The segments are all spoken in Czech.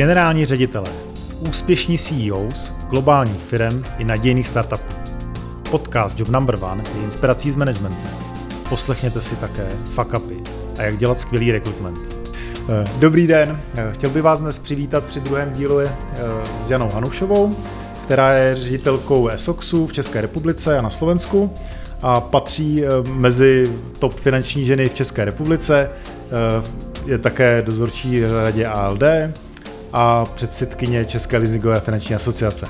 Generální ředitelé, úspěšní CEOs, globálních firm i nadějných startupů. Podcast Job Number One je inspirací z managementu. Poslechněte si také fuck upy a jak dělat skvělý rekrutment. Eh, dobrý den, eh, chtěl bych vás dnes přivítat při druhém dílu eh, s Janou Hanušovou, která je ředitelkou ESOXu v České republice a na Slovensku a patří mezi top finanční ženy v České republice. Je také dozorčí radě ALD, a předsedkyně České leasingové finanční asociace.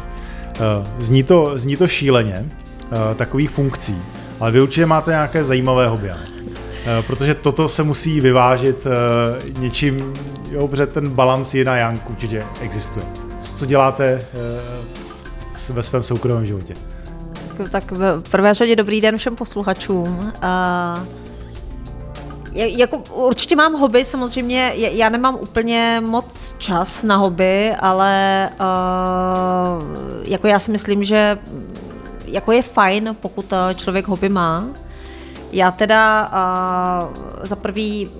Eh, zní to, zní to šíleně, eh, takových funkcí, ale vy určitě máte nějaké zajímavé hobby, eh, protože toto se musí vyvážit něčím, jo, protože ten balans je na Janku určitě existuje. Co děláte ve svém soukromém životě? Tak v prvé řadě dobrý den všem posluchačům. Jako, určitě mám hobby, samozřejmě, já nemám úplně moc čas na hobby, ale uh, jako já si myslím, že jako je fajn, pokud eh, člověk hobby má. Já teda uh, za prvý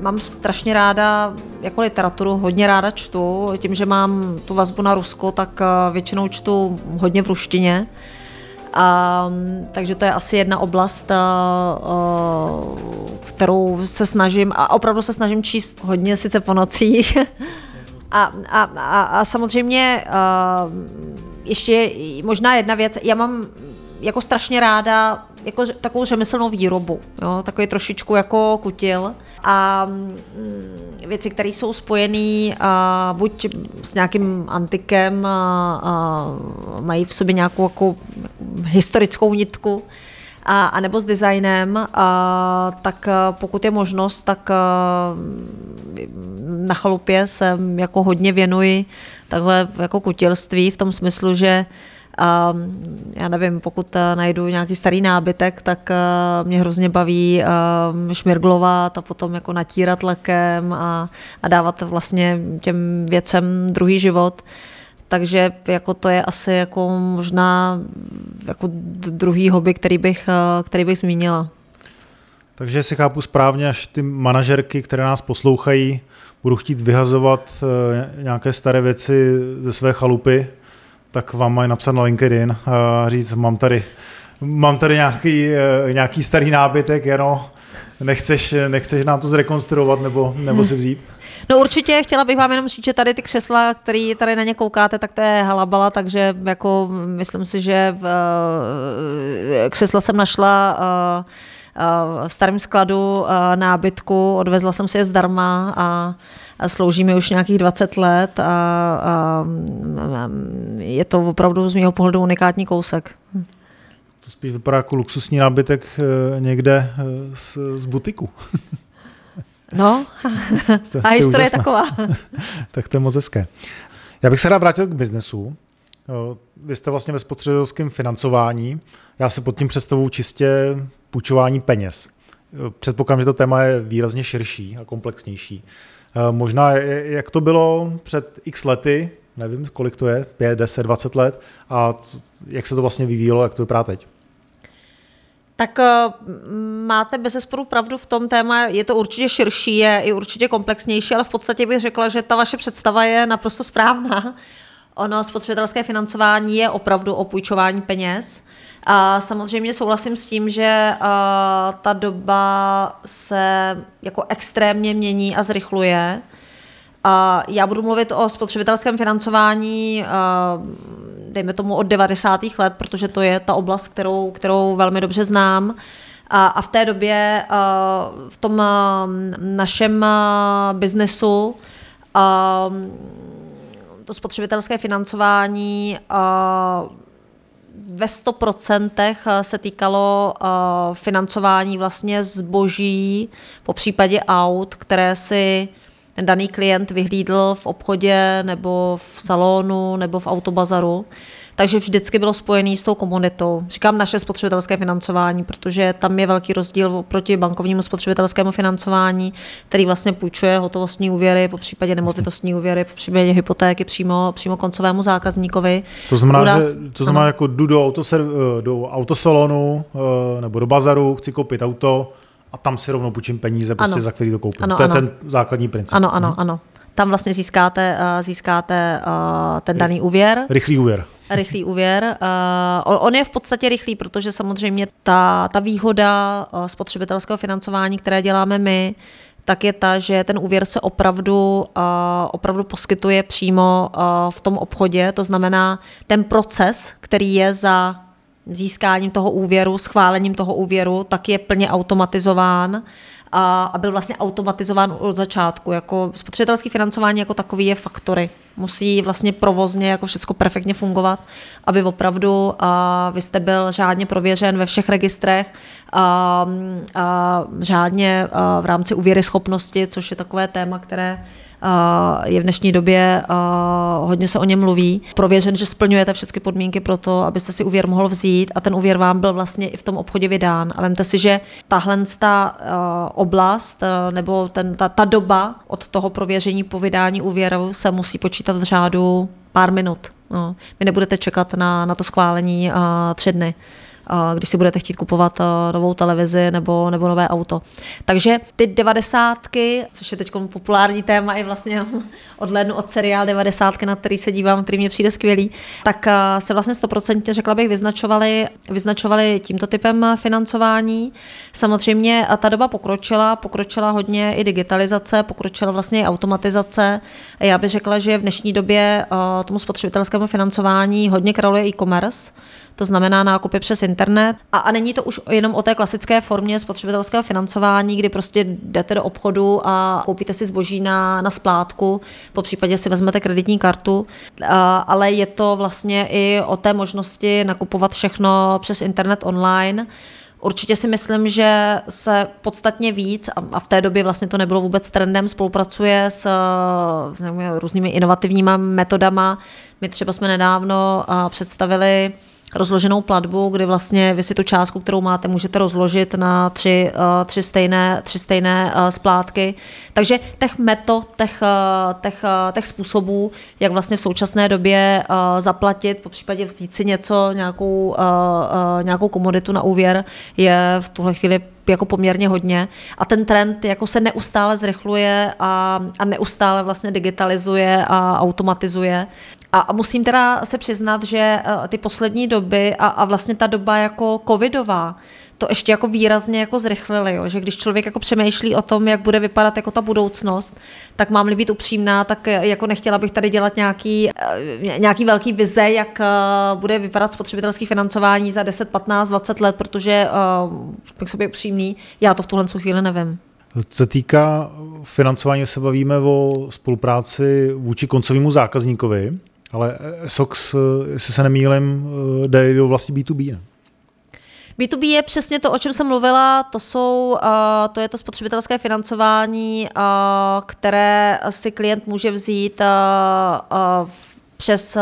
mám strašně ráda jako literaturu, hodně ráda čtu, tím, že mám tu vazbu na Rusko, tak uh, většinou čtu hodně v ruštině. Uh, a, takže to je asi jedna oblast, a, a, kterou se snažím, a opravdu se snažím číst hodně sice po nocích. a, a, a, a samozřejmě a, ještě možná jedna věc, já mám jako strašně ráda jako takovou řemeslnou výrobu, jo, takový trošičku jako kutil a mm, věci, které jsou spojené buď s nějakým antikem a, a mají v sobě nějakou jako, jako historickou nitku, a, a nebo s designem, a, tak pokud je možnost, tak a, na chalupě se jako hodně věnuji takhle jako kutilství v tom smyslu, že a já nevím, pokud eh, najdu nějaký starý nábytek, tak mě hrozně baví šmirglovat a potom jako natírat lekem a, a dávat vlastně těm věcem druhý život. Takže jako to je asi jako možná jako druhý hobby, který bych, který bych zmínila. Takže si chápu správně, až ty manažerky, které nás poslouchají, budou chtít vyhazovat nějaké staré věci ze své chalupy, tak vám mají napsat na LinkedIn a říct, mám tady, mám tady nějaký, eh, nějaký starý nábytek, jenom nechceš, nechceš nám to zrekonstruovat nebo, nebo si vzít? No určitě, chtěla bych vám jenom říct, že tady ty křesla, které tady na ně koukáte, tak to je halabala, takže jako myslím si, že v, eh, křesla jsem našla uh, v starém skladu nábytku, odvezla jsem si je zdarma a slouží mi už nějakých 20 let a, a, je to opravdu z mého pohledu unikátní kousek. To spíš vypadá jako luxusní nábytek eh, někde eh, z, z butiku. No, a historie je taková. tak to je moc hezké. Já bych se rád vrátil k biznesu. Vy jste vlastně ve spotřebitelském financování. Já se pod tím představuji čistě půjčování peněz. Předpokládám, že to téma je výrazně širší a komplexnější. Eh, možná, jak to bylo před x lety, nevím, kolik to je, 5, 10, 20 let, a jak se to vlastně vyvíjelo, jak to vypadá teď? Tak eh, máte bez zesporu pravdu v tom téma, je to určitě širší, je i určitě komplexnější, ale v podstatě bych řekla, že ta vaše představa je naprosto správná. Ono spotřebitelské financování je opravdu o půjčování peněz. A samozřejmě souhlasím s tím, že ta doba se jako extrémně mění a zrychluje. A já budu mluvit o spotřebitelském financování, dejme tomu od 90. let, protože to je ta oblast, kterou, kterou velmi dobře znám. A, a v té době v tom našem biznesu to spotřebitelské financování ve 100% se týkalo financování vlastně zboží, po případě aut, které si ten daný klient vyhlídl v obchodě nebo v salonu nebo v autobazaru. Takže vždycky bylo spojený s tou komunitou. Říkám naše spotřebitelské financování, protože tam je velký rozdíl proti bankovnímu spotřebitelskému financování, který vlastně půjčuje hotovostní úvěry, po případě nemovitostní úvěry, po případě hypotéky přímo, přímo koncovému zákazníkovi. To znamená, nás, že, to znamená jako jdu do, autoser, do autosalonu eh, nebo do bazaru, chci koupit auto, a tam si rovnou půjčím peníze, prostě, za který to koupím. Ano, to je ano. ten základní princip. Ano, ano, mhm. ano. tam vlastně získáte, získáte ten daný úvěr. Rychlý úvěr rychlý úvěr. Uh, on je v podstatě rychlý, protože samozřejmě ta, ta výhoda uh, spotřebitelského financování, které děláme my, tak je ta, že ten úvěr se opravdu, uh, opravdu poskytuje přímo uh, v tom obchodě. To znamená, ten proces, který je za získáním toho úvěru, schválením toho úvěru, tak je plně automatizován a, a byl vlastně automatizován od začátku. Jako spotřebitelské financování jako takový je faktory. Musí vlastně provozně jako všechno perfektně fungovat, aby opravdu a, vy jste byl řádně prověřen ve všech registrech, a, a, řádně a, v rámci úvěry schopnosti, což je takové téma, které je v dnešní době, hodně se o něm mluví, prověřen, že splňujete všechny podmínky pro to, abyste si úvěr mohl vzít a ten úvěr vám byl vlastně i v tom obchodě vydán. A vemte si, že tahle ta oblast nebo ten, ta, ta doba od toho prověření po vydání úvěru se musí počítat v řádu pár minut. No. Vy nebudete čekat na, na to schválení tři dny když si budete chtít kupovat novou televizi nebo, nebo nové auto. Takže ty devadesátky, což je teď populární téma i vlastně odhlednu od seriál devadesátky, na který se dívám, který mě přijde skvělý, tak se vlastně stoprocentně, řekla bych, vyznačovali, vyznačovali tímto typem financování. Samozřejmě ta doba pokročila, pokročila hodně i digitalizace, pokročila vlastně i automatizace. Já bych řekla, že v dnešní době tomu spotřebitelskému financování hodně kraluje e-commerce, to znamená nákupy přes internet. A, a není to už jenom o té klasické formě spotřebitelského financování, kdy prostě jdete do obchodu a koupíte si zboží na, na splátku, po případě si vezmete kreditní kartu, a, ale je to vlastně i o té možnosti nakupovat všechno přes internet online. Určitě si myslím, že se podstatně víc, a v té době vlastně to nebylo vůbec trendem, spolupracuje s, různými inovativními metodama. My třeba jsme nedávno představili rozloženou platbu, kdy vlastně vy si tu částku, kterou máte, můžete rozložit na tři, uh, tři stejné, tři stejné uh, splátky. Takže těch metod, těch, uh, těch, těch způsobů, jak vlastně v současné době zaplatit, po případě vzít si něco, nějakou, nějakou komoditu na úvěr, je v tuhle chvíli jako poměrně hodně a ten trend jako se neustále zrychluje a, a neustále vlastně digitalizuje a automatizuje. A, musím teda se přiznat, že eh, ty poslední doby a, a vlastně ta doba jako covidová, to ještě jako výrazně jako zrychlili, jo? že když člověk jako přemýšlí o tom, jak bude vypadat jako ta budoucnost, tak mám-li být upřímná, tak eh, jako nechtěla bych tady dělat nějaký, eh, nějaký velký vize, jak bude vypadat spotřebitelské financování za 10, 15, 20 let, protože, jak sobě upřímný, já to v tuhle chvíli nevím. Co týká financování, se bavíme o spolupráci vůči koncovému zákazníkovi. Ale SOX, jestli se nemýlím, jde do vlastně B2B, ne? B2B je přesně to, o čem jsem mluvila, to, jsou, to je to spotřebitelské financování, které si klient může vzít přes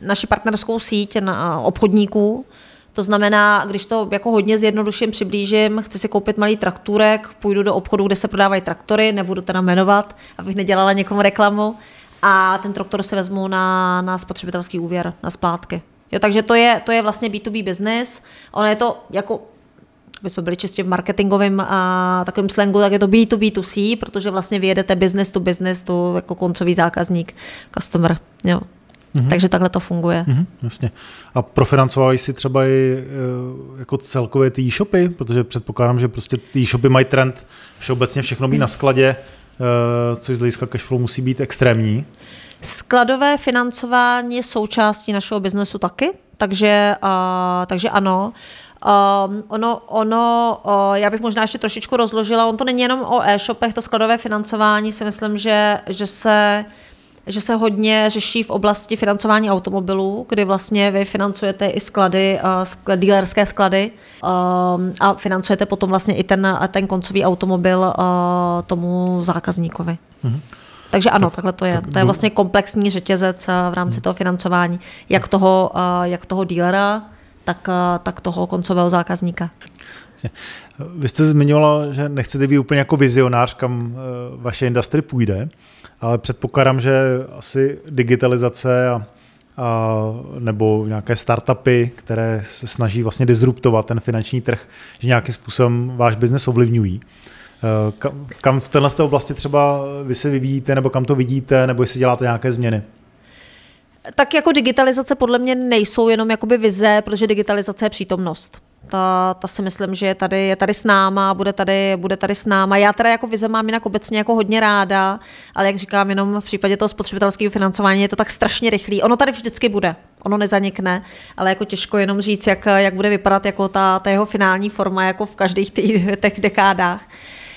naši partnerskou síť obchodníků. To znamená, když to jako hodně zjednoduším, přiblížím, chci si koupit malý traktůrek, půjdu do obchodu, kde se prodávají traktory, nebudu teda jmenovat, abych nedělala někomu reklamu, a ten traktor se vezmu na, na spotřebitelský úvěr, na splátky. Jo, takže to je, to je vlastně B2B business. Ono je to jako aby jsme byli čistě v marketingovém a takovém slangu, tak je to B2B2C, protože vlastně vyjedete business to business, to jako koncový zákazník, customer. Jo. Mm-hmm. Takže takhle to funguje. Mm-hmm, jasně. A profinancovávají si třeba i e, jako celkově ty e-shopy, protože předpokládám, že prostě ty e-shopy mají trend všeobecně všechno mít na skladě, Eh, což z hlediska cashflow musí být extrémní. Skladové financování je součástí našeho biznesu taky, takže, uh, takže ano. Um, ono, ono uh, já bych možná ještě trošičku rozložila, on to není jenom o e-shopech, to skladové financování si myslím, že, že se uh, že se hodně řeší v oblasti financování automobilů, kdy vlastně vy financujete i sklady, uh, dealerské sklady um, a financujete potom vlastně i ten, ten koncový automobil uh, tomu zákazníkovi. Mm-hmm. Takže ano, tak, takhle to je. Tak to je vlastně komplexní řetězec v rámci mhm. toho financování, jak toho, jak toho dílera, tak, tak toho koncového zákazníka. Vy jste zmiňovala, že nechcete být úplně jako vizionář, kam vaše industrie půjde ale předpokládám, že asi digitalizace a, a, nebo nějaké startupy, které se snaží vlastně disruptovat ten finanční trh, že nějakým způsobem váš biznes ovlivňují. kam, kam v téhle oblasti třeba vy se vyvíjíte, nebo kam to vidíte, nebo jestli děláte nějaké změny? Tak jako digitalizace podle mě nejsou jenom jakoby vize, protože digitalizace je přítomnost. Ta, ta si myslím, že je tady, je tady s náma, bude tady, bude tady s náma. Já teda jako vize mám jinak obecně jako hodně ráda, ale jak říkám, jenom v případě toho spotřebitelského financování je to tak strašně rychlý. Ono tady vždycky bude, ono nezanikne, ale jako těžko jenom říct, jak, jak bude vypadat jako ta, ta jeho finální forma jako v každých těch dekádách.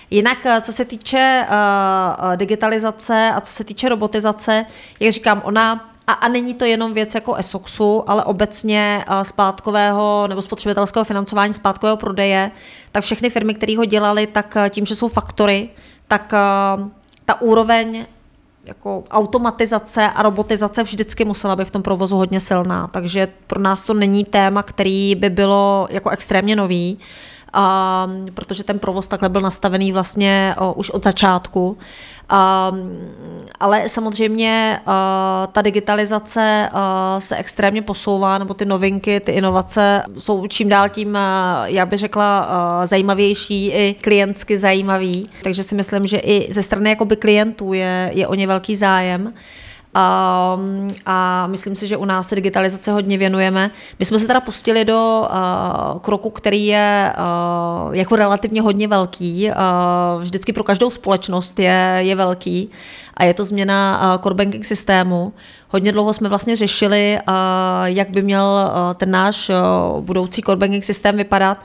Jinak, co se týče uh, digitalizace a co se týče robotizace, jak říkám, ona a, a není to jenom věc jako ESOXu, ale obecně splátkového nebo spotřebitelského financování splátkového prodeje, tak všechny firmy, které ho dělali, tak tím, že jsou faktory, tak ta úroveň jako automatizace a robotizace vždycky musela být v tom provozu hodně silná, takže pro nás to není téma, který by bylo jako extrémně nový a, protože ten provoz takhle byl nastavený vlastně o, už od začátku. A, ale samozřejmě a, ta digitalizace a, se extrémně posouvá, nebo ty novinky, ty inovace jsou čím dál tím, a, já bych řekla, a, zajímavější i klientsky zajímavý. Takže si myslím, že i ze strany jakoby klientů je, je o ně velký zájem. A, a myslím si, že u nás se digitalizace hodně věnujeme. My jsme se teda pustili do uh, kroku, který je uh, jako relativně hodně velký. Uh, vždycky pro každou společnost je, je velký a je to změna uh, core banking systému. Hodně dlouho jsme vlastně řešili, uh, jak by měl uh, ten náš uh, budoucí core banking systém vypadat.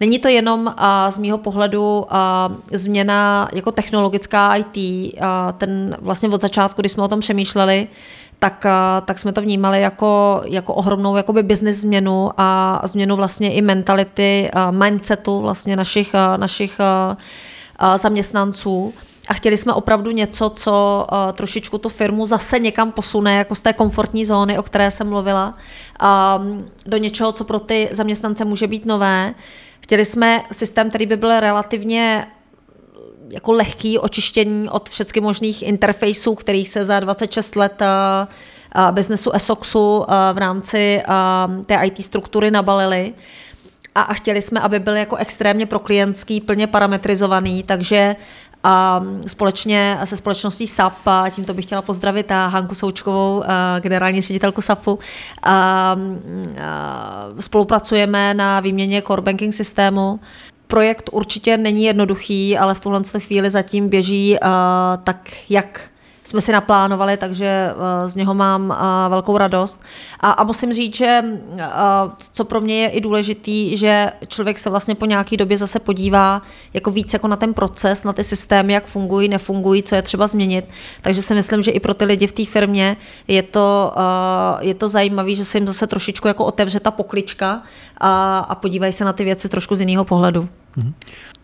Není to jenom uh, z mýho pohledu uh, změna jako technologická IT, uh, ten vlastně od začátku, kdy jsme o tom přemýšleli, tak, uh, tak jsme to vnímali jako, jako ohromnou jakoby business změnu a změnu vlastně i mentality, uh, mindsetu vlastně našich, uh, našich uh, zaměstnanců a chtěli jsme opravdu něco, co uh, trošičku tu firmu zase někam posune, jako z té komfortní zóny, o které jsem mluvila, um, do něčeho, co pro ty zaměstnance může být nové. Chtěli jsme systém, který by byl relativně jako lehký očištění od všech možných interfejsů, který se za 26 let uh, biznesu ESOXu uh, v rámci té IT struktury nabalili. A chtěli jsme, aby byl jako extrémně proklientský, plně parametrizovaný, takže a společně se společností SAP, a tímto bych chtěla pozdravit a Hanku Součkovou, generální ředitelku SAPu, a, a spolupracujeme na výměně core banking systému. Projekt určitě není jednoduchý, ale v tuhle chvíli zatím běží tak, jak jsme si naplánovali, takže eh, z něho mám eh, velkou radost. A, a musím říct, že eh, co pro mě je i důležitý, že člověk se vlastně po nějaké době zase podívá jako víc jako na ten proces, na ty systémy, jak fungují, nefungují, co je třeba změnit. Takže si myslím, že i pro ty lidi v té firmě je to, je to zajímavé, že se jim zase trošičku jako otevře ta poklička a, a podívají se na ty věci trošku z jiného pohledu.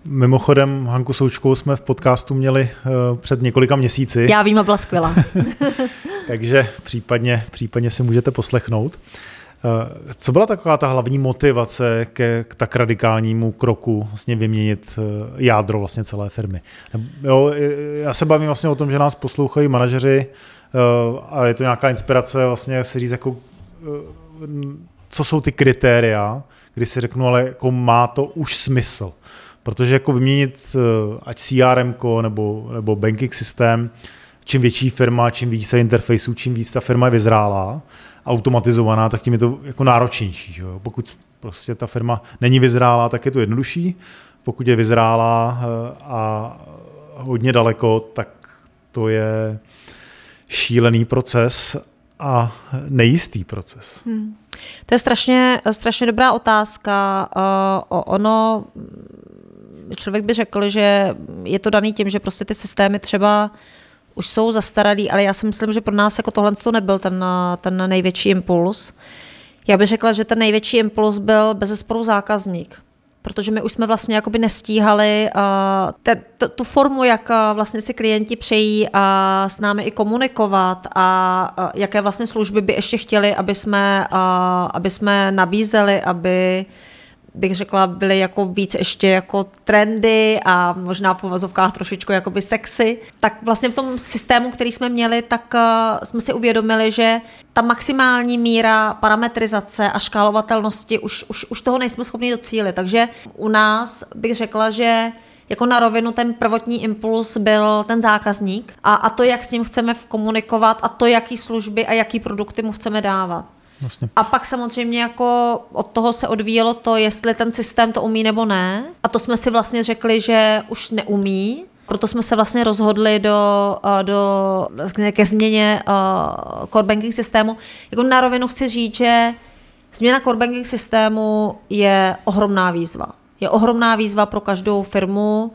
Mimochodem, Hanku Součkou jsme v podcastu měli uh, před několika měsíci. Já vím, a byla skvělá. Takže případně, případně si můžete poslechnout. Uh, co byla taková ta hlavní motivace ke, k tak radikálnímu kroku vlastně vyměnit uh, jádro vlastně celé firmy? Jo, já se bavím vlastně o tom, že nás poslouchají manažeři a je to nějaká inspirace vlastně si říct, jako, co jsou ty kritéria, kdy si řeknu, ale jako má to už smysl. Protože jako vyměnit eh, ať CRM nebo, nebo banking systém, čím větší firma, čím více interfejsů, čím víc ta firma je vyzrálá, automatizovaná, tak tím je to jako náročnější. Že jo? Pokud prostě ta firma není vyzrálá, tak je to jednodušší. Pokud je vyzrálá eh, a hodně daleko, tak to je šílený proces a nejistý proces. Hmm. To je strašně, strašně dobrá otázka. Uh, ono člověk by řekl, že je to daný tím, že prostě ty systémy třeba už jsou zastaralý, ale já si myslím, že pro nás jako tohle to nebyl ten, ten největší impuls. Já bych řekla, že ten největší impuls byl bez zákazník protože my už jsme vlastně jakoby nestíhali uh, ten, t, tu formu, jak uh, vlastně si klienti přejí uh, s námi i komunikovat a uh, jaké vlastně služby by ještě chtěli, aby jsme, uh, aby jsme nabízeli, aby uh, bych řekla, byly jako víc ještě jako trendy a možná v uvazovkách trošičku jakoby sexy, tak vlastně v tom systému, který jsme měli, tak uh, jsme si uvědomili, že ta maximální míra parametrizace a škálovatelnosti už, už, už toho nejsme schopni docílit. Takže u nás bych řekla, že jako na rovinu ten prvotní impuls byl ten zákazník a, a to, jak s ním chceme komunikovat a to, jaký služby a jaký produkty mu chceme dávat. Vlastně. A pak samozřejmě jako od toho se odvíjelo to, jestli ten systém to umí nebo ne. A to jsme si vlastně řekli, že už neumí, proto jsme se vlastně rozhodli do, eh, do, ke změně uh, core banking systému. Jako na rovinu chci říct, že změna core banking systému je ohromná výzva. Je ohromná výzva pro každou firmu.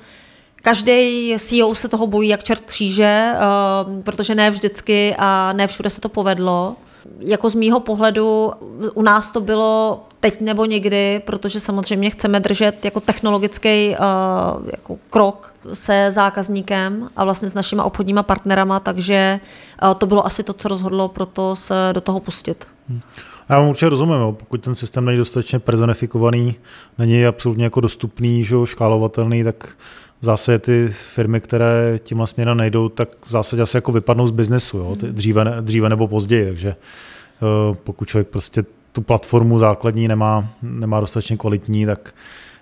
Každý CEO se toho bojí jak čert kříže, uh, protože ne vždycky a ne všude se to povedlo jako z mýho pohledu u nás to bylo teď nebo někdy, protože samozřejmě chceme držet jako technologický uh, jako krok se zákazníkem a vlastně s našimi obchodníma partnerama, takže uh, to bylo asi to, co rozhodlo pro to se do toho pustit. Hmm. Já vám určitě rozumím, jo. pokud ten systém není dostatečně personifikovaný, není absolutně jako dostupný, že, škálovatelný, tak v zásadě ty firmy, které tímhle směrem nejdou, tak v zásadě asi jako vypadnou z biznesu, jo? Dříve, dříve nebo později, takže eh, pokud člověk prostě tu platformu základní nemá, nemá dostatečně kvalitní, tak,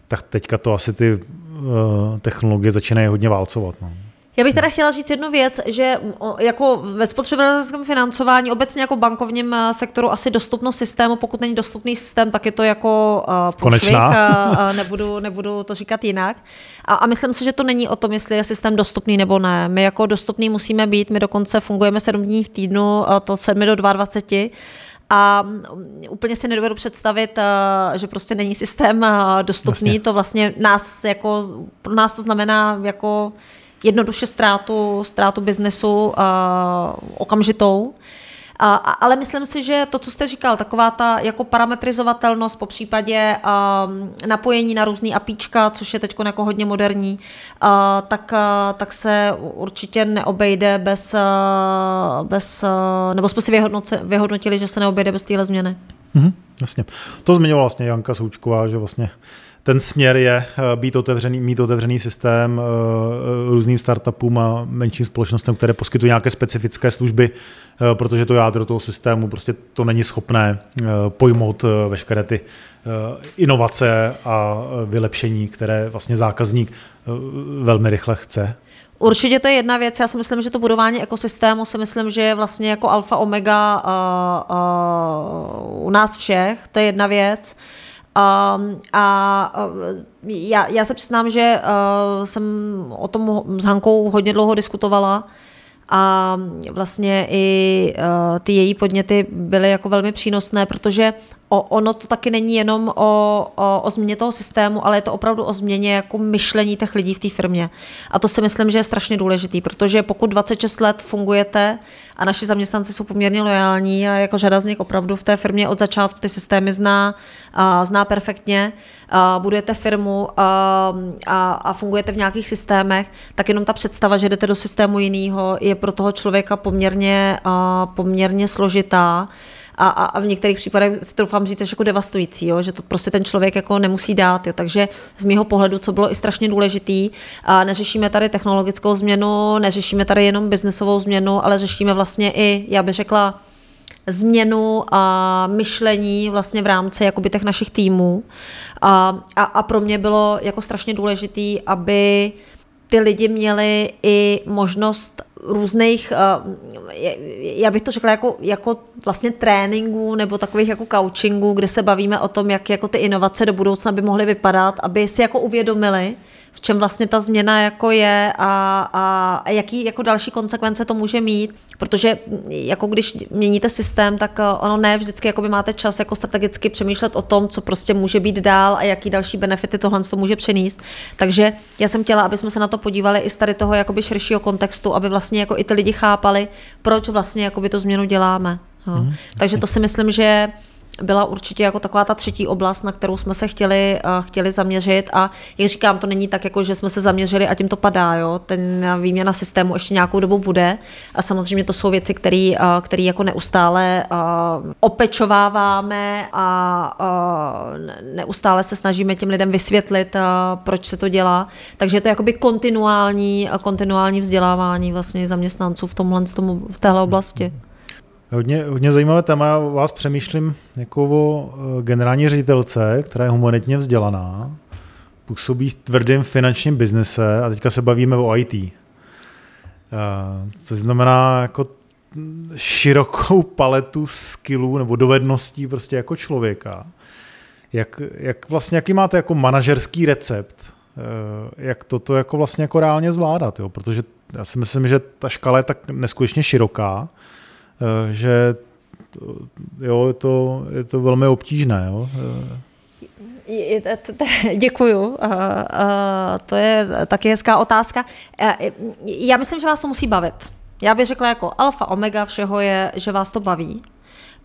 tak teďka to asi ty uh, technologie začínají hodně válcovat. No. Já bych teda chtěla říct jednu věc, že jako ve spotřebitelském financování, obecně jako bankovním eh, sektoru, asi dostupnost systému, pokud není dostupný systém, tak je to jako uh, Konečná. A, nebudu, nebudu to říkat jinak. A, a myslím si, že to není o tom, jestli je systém dostupný nebo ne. My jako dostupný musíme být, my dokonce fungujeme 7 dní v týdnu, to 7 do 22 a mm, úplně si nedovedu představit, že prostě není systém dostupný. Vlastně. To vlastně nás jako, pro nás to znamená jako jednoduše ztrátu, ztrátu biznesu uh, okamžitou. Uh, ale myslím si, že to, co jste říkal, taková ta jako parametrizovatelnost po případě uh, napojení na různý apíčka, což je teď jako hodně moderní, uh, tak, uh, tak se určitě neobejde bez, uh, bez uh, nebo jsme si vyhodnotili, že se neobejde bez téhle změny. Mm-hmm, jasně. To zmiňovala vlastně Janka Součková, že vlastně ten směr je eh, být otevřený, mít otevřený systém eh, různým startupům a menším společnostem, které poskytují nějaké specifické služby, eh, protože to jádro toho systému prostě to není schopné pojmout veškeré ty inovace a vylepšení, které vlastně zákazník velmi rychle chce. Určitě to je jedna věc. Já si myslím, že to budování ekosystému si myslím, že je vlastně jako alfa omega uh, uh, u nás všech. To je jedna věc. Uh, Um, a uh, já, já se přiznám, že uh, jsem o tom s Hankou hodně dlouho diskutovala a vlastně i uh, ty její podněty byly jako velmi přínosné, protože ono to taky není jenom o, o, o změně toho systému, ale je to opravdu o změně jako myšlení těch lidí v té firmě. A to si myslím, že je strašně důležitý, protože pokud 26 let fungujete a naši zaměstnanci jsou poměrně lojální a jako řada z nich opravdu v té firmě od začátku ty systémy zná, a zná perfektně, a budujete firmu a, a, a fungujete v nějakých systémech, tak jenom ta představa, že jdete do systému jiného, je pro toho člověka poměrně, poměrně složitá a, a, a v některých případech si doufám říct, že jako devastující, jo, že to prostě ten člověk jako nemusí dát. Jo. Takže z mého pohledu, co bylo i strašně důležitý, a neřešíme tady technologickou změnu, neřešíme tady jenom biznesovou změnu, ale řešíme vlastně i, já bych řekla, změnu a myšlení vlastně v rámci jakoby těch našich týmů. A, a, a pro mě bylo jako strašně důležitý, aby ty lidi měli i možnost různých, eh, já bych to řekla jako, jako vlastně tréninků nebo takových jako coachingů, kde se bavíme o tom, jak jako ty inovace do budoucna by mohly vypadat, aby si jako uvědomili, čem vlastně ta změna jako je a, a, a jaký jako další konsekvence to může mít, protože jako když měníte systém, tak eh, ono ne vždycky jako by máte čas jako strategicky přemýšlet o tom, co prostě může být dál a jaký další benefity tohle to může přinést. Takže já jsem chtěla, aby jsme se na to podívali i z tady toho jakoby širšího kontextu, aby vlastně jako i ty lidi chápali, proč vlastně jakoby tu změnu děláme. Jo. Mm, Takže to si myslím, že byla určitě jako taková ta třetí oblast, na kterou jsme se chtěli, uh, chtěli zaměřit a jak říkám, to není tak, jako že jsme se zaměřili a tím to padá, jo? ten výměna systému ještě nějakou dobu bude a samozřejmě to jsou věci, které uh, jako neustále opečováváme a neustále se snažíme těm lidem vysvětlit, proč se to dělá, takže je to jakoby kontinuální, kontinuální vzdělávání vlastně zaměstnanců v tomhle, v téhle oblasti. Hodně, hodně zajímavé téma. Já vás přemýšlím jako o eh, generální ředitelce, která je humanitně vzdělaná. působí v tvrdém finančním biznise a teďka se bavíme o IT. Uh, což znamená jako širokou paletu skillů nebo dovedností prostě jako člověka. Jak, jak vlastně, jaký máte jako manažerský recept, uh, jak toto jako vlastně jako reálně zvládat, jo? protože já si myslím, že ta škala je tak neskutečně široká, uh, že jo, je to, je to velmi obtížné. Jo? Děkuju. To je taky hezká otázka. Já myslím, že vás to musí bavit. Já bych řekla jako alfa, omega všeho je, že vás to baví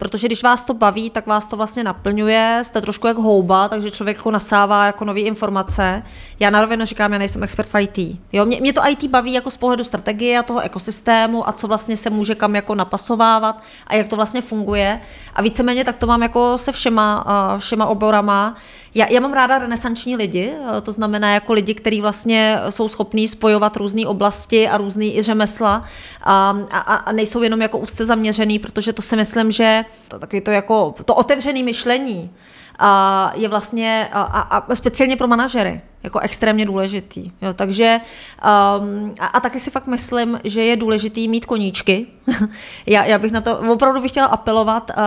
protože když vás to baví, tak vás to vlastně naplňuje, jste trošku jak houba, takže člověk jako nasává jako nové informace. Já na rovinu říkám, já nejsem expert v IT. Jo, mě, mě, to IT baví jako z pohledu strategie a toho ekosystému a co vlastně se může kam jako napasovávat a jak to vlastně funguje. A víceméně tak to mám jako se všema, všema oborama. Já, já mám ráda renesanční lidi, to znamená jako lidi, kteří vlastně jsou schopní spojovat různé oblasti a různé i řemesla a, a, a nejsou jenom jako úzce zaměřený, protože to si myslím, že to, taky to jako to otevřené myšlení a je vlastně a, a speciálně pro manažery jako extrémně důležitý. Jo, takže um, a, a taky si fakt myslím, že je důležitý mít koníčky. já, já bych na to opravdu bych chtěla apelovat. Uh,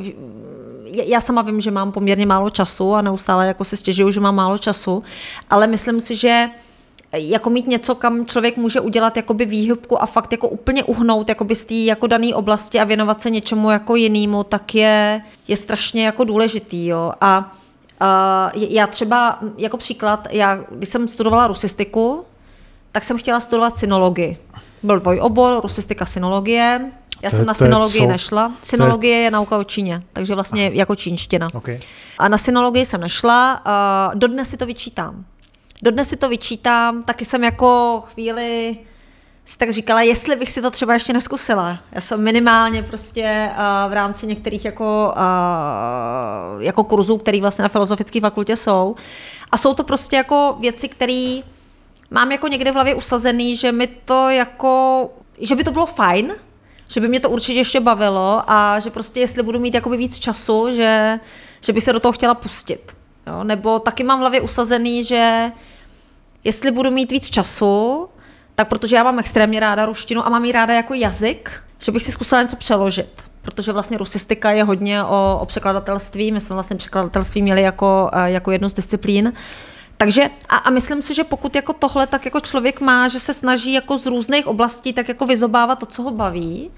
uh, já sama vím, že mám poměrně málo času a neustále jako se stěžuju, že mám málo času, ale myslím si, že jako mít něco, kam člověk může udělat jakoby výhybku a fakt jako úplně uhnout z té jako dané oblasti a věnovat se něčemu jako jinému, tak je, je strašně jako důležitý. Jo. A uh, já třeba jako příklad, já když jsem studovala rusistiku, tak jsem chtěla studovat synologii. Byl dvojobor, rusistika, synologie. Já to jsem je, na synologii co? nešla. Synologie je... je nauka o Číně, takže vlastně Aha. jako čínština. Okay. A na synologii jsem nešla, uh, dodnes si to vyčítám. Dodnes si to vyčítám, taky jsem jako chvíli si tak říkala, jestli bych si to třeba ještě neskusila. Já jsem minimálně prostě uh, v rámci některých jako, uh, jako kurzů, které vlastně na filozofické fakultě jsou. A jsou to prostě jako věci, které mám jako někde v hlavě usazený, že mi to jako, že by to bylo fajn, že by mě to určitě ještě bavilo a že prostě jestli budu mít jakoby víc času, že, že by se do toho chtěla pustit. Jo? Nebo taky mám v hlavě usazený, že jestli budu mít víc času, tak protože já mám extrémně ráda ruštinu a mám ji ráda jako jazyk, že bych si zkusila něco přeložit. Protože vlastně rusistika je hodně o, o překladatelství. My jsme vlastně překladatelství měli jako, eh, jako jednu z disciplín. Takže a, a myslím si, že pokud jako tohle tak jako člověk má, že se snaží jako z různých oblastí tak jako vyzobávat to, co ho baví,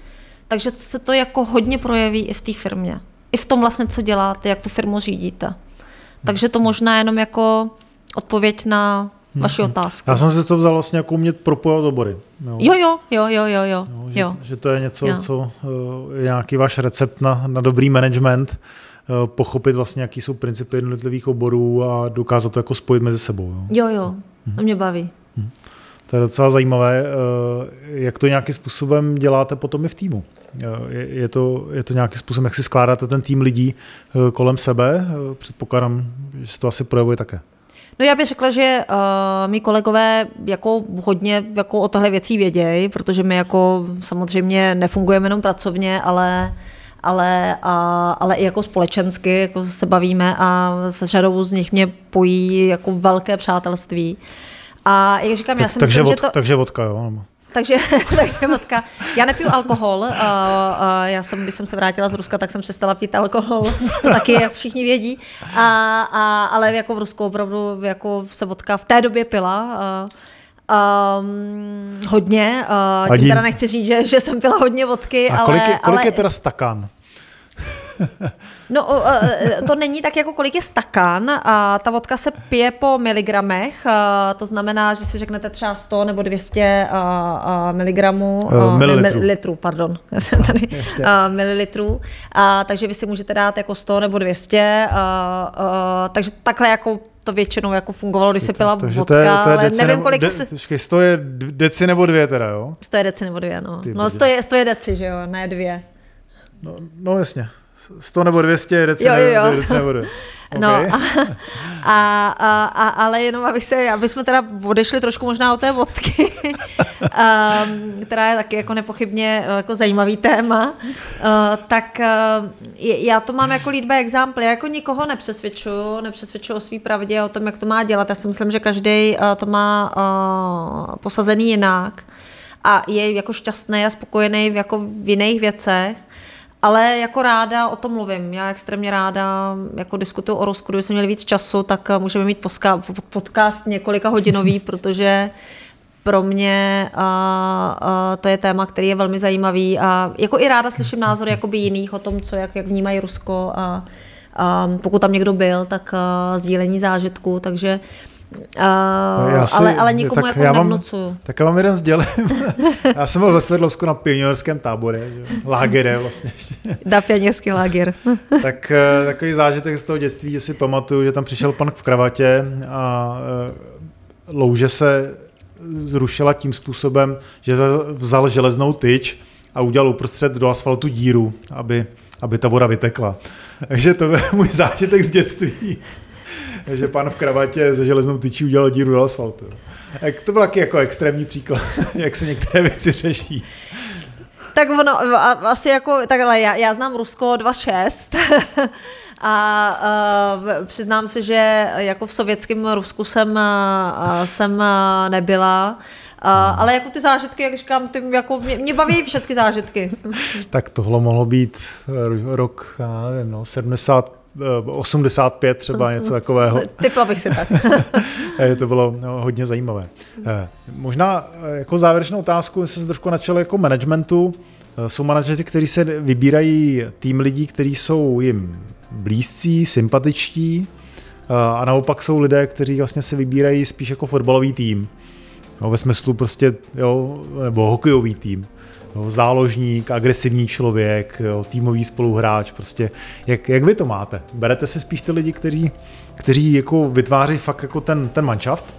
takže se to jako hodně projeví i v té firmě. I v tom vlastně, co děláte, jak tu firmu řídíte. Takže to možná jenom jako odpověď na vaši hmm. otázku. Já jsem si to vzal vlastně jako umět propojovat obory. Jo, jo, jo, jo, jo, jo. jo, že, jo. že to je něco, jo. co eh, je nějaký váš recept na, na dobrý management, pochopit vlastně, jaký jsou principy jednotlivých oborů a dokázat to jako spojit mezi sebou. Jo, jo, jo hmm. to mě baví. Hmm. To je docela zajímavé. Eh, jak to nějakým způsobem děláte potom i v týmu? Je to, je to nějakým způsobem, jak si skládáte ten tým lidí kolem sebe? Předpokládám, že se to asi projevuje také. No já bych řekla, že uh, mý kolegové jako hodně jako o tohle věcí vědějí, protože my jako samozřejmě nefungujeme jenom pracovně, ale ale, a, ale i jako společensky jako se bavíme a se řadou z nich mě pojí jako velké přátelství. A jak říkám, tak, já si takže myslím, vod, že to... Takže vodka, jo? Takže, takže vodka. Já nepiju alkohol. A, a já jsem, když jsem se vrátila z Ruska, tak jsem přestala pít alkohol. To taky, jak všichni vědí. A, a, ale jako v Rusku opravdu jako se vodka v té době pila. A, Um, hodně. Uh, tím teda nechci říct, že, že jsem pila hodně vodky, a ale... Kolik je, kolik ale... je teda stakan? No, to není tak, jako kolik je stakan. A ta vodka se pije po miligramech, to znamená, že si řeknete třeba 100 nebo 200 miligramů, mililitrů. litrů, pardon, já jsem tady, mililitrů. A, takže vy si můžete dát jako 100 nebo 200, a, a, takže takhle jako to většinou jako fungovalo, když se pila Takže vodka, to je, to je ale nevím, nebo, kolik de, se... Počkej, 100 je deci nebo dvě teda, jo? 100 je deci nebo dvě, no. Ty no 100 je, 100 je deci, že jo, ne dvě. No, no jasně. 100 nebo 200 deci, jo, jo, jo. deci nebo dvě. No, okay. a, a, a, ale jenom abych se, aby jsme teda odešli trošku možná od té vodky, um, která je taky jako nepochybně eh, jako zajímavý téma, uh, tak uh, já to mám jako lead by example. Já jako nikoho nepřesvědčuju, nepřesvědčuju o své pravdě, o tom, jak to má dělat. Já si myslím, že každý uh, to má uh, posazený jinak a je jako šťastný a spokojený v, jako v jiných věcech. Ale jako ráda o tom mluvím. Já extrémně ráda jako diskutuju o Rusku. Kdyby jsme měli víc času, tak eh, můžeme mít podcast několika hodinový, protože pro mě a, a, to je téma, který je velmi zajímavý a jako i ráda slyším názory jakoby jiných o tom, co jak, jak vnímají Rusko a, a pokud tam někdo byl, tak sdílení zážitku, takže Uh, si, ale, ale nikomu tak jako já mám, Tak já mám jeden sdělím. já jsem byl ve Svedlovsku na pionierském táboře, lágere vlastně. Na pionierský láger. tak uh, takový zážitek z toho dětství, že si pamatuju, že tam přišel pan v kravatě a uh, louže se zrušila tím způsobem, že vzal železnou tyč a udělal uprostřed do asfaltu díru, aby, aby ta voda vytekla. Takže to byl můj zážitek z dětství že pan v kravatě ze železnou tyčí udělal díru do asfaltu. Tak to byl taky jako extrémní příklad, jak se některé věci řeší. Tak ono, asi jako, takhle, já, já znám Rusko 2.6 a uh, přiznám se, že jako v sovětském Rusku jsem, uh, jsem uh, nebyla, Uh, ale jako ty zážitky, jak říkám, ty jako mě, mě baví všechny zážitky. tak tohle mohlo být rok, já nevím, no, 70, 85 třeba něco takového. Typla bych si tak. to bylo no, hodně zajímavé. Eh, možná eh, jako závěrečnou otázku se trošku načal jako managementu. Eh, jsou manažeři, kteří se vybírají tým lidí, kteří jsou jim blízcí, sympatičtí a naopak jsou lidé, kteří vlastně se vybírají spíš jako fotbalový tým. No, ve smyslu prostě, jo, nebo hokejový tým jo, záložník, agresivní člověk, jo, týmový spoluhráč, prostě jak, jak vy to máte? Berete si spíš ty lidi, kteří, kteří jako vytváří fakt jako ten, ten manšaft?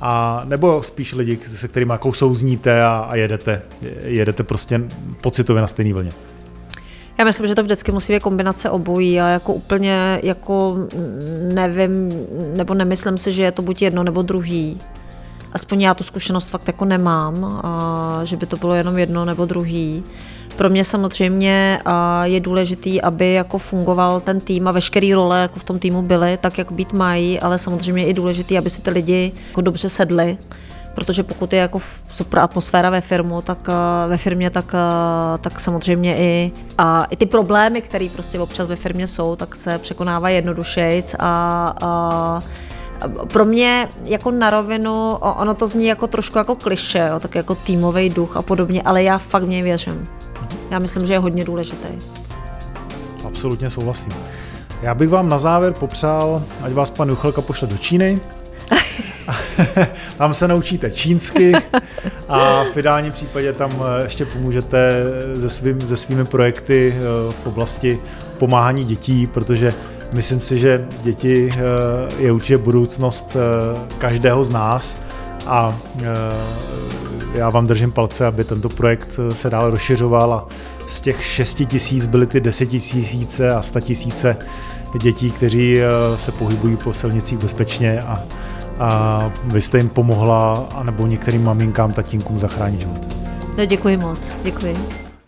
A nebo spíš lidi, se kterými jako souzníte a, a jedete, jedete prostě pocitově na stejný vlně? Já myslím, že to vždycky musí být kombinace obojí a jako úplně jako nevím, nebo nemyslím si, že je to buď jedno nebo druhý aspoň já tu zkušenost fakt jako nemám, že by to bylo jenom jedno nebo druhý. Pro mě samozřejmě je důležitý, aby jako fungoval ten tým a veškeré role jako v tom týmu byly tak, jak být mají, ale samozřejmě je i důležitý, aby si ty lidi jako dobře sedli, protože pokud je jako super atmosféra ve firmu, tak ve firmě, tak, tak samozřejmě i, a, i ty problémy, které prostě občas ve firmě jsou, tak se překonávají jednodušejc a, a pro mě jako na rovinu, ono to zní jako trošku jako kliše, jo, tak jako týmový duch a podobně, ale já fakt v něj věřím. Já myslím, že je hodně důležitý. Absolutně souhlasím. Já bych vám na závěr popřál, ať vás pan Juchelka pošle do Číny, tam se naučíte čínsky a v ideálním případě tam eh, ještě pomůžete se, svým, se svými projekty eh, v oblasti pomáhání dětí, protože Myslím si, že děti eh, je určitě budoucnost eh, každého z nás a eh, já vám držím palce, aby tento projekt se dál rozšiřoval a z těch 6 tisíc byly ty 10 tisíce a 100 tisíce dětí, kteří se pohybují po silnicích bezpečně a, a vy jste jim pomohla, anebo některým maminkám, tatínkům zachránit život. No, děkuji moc, děkuji.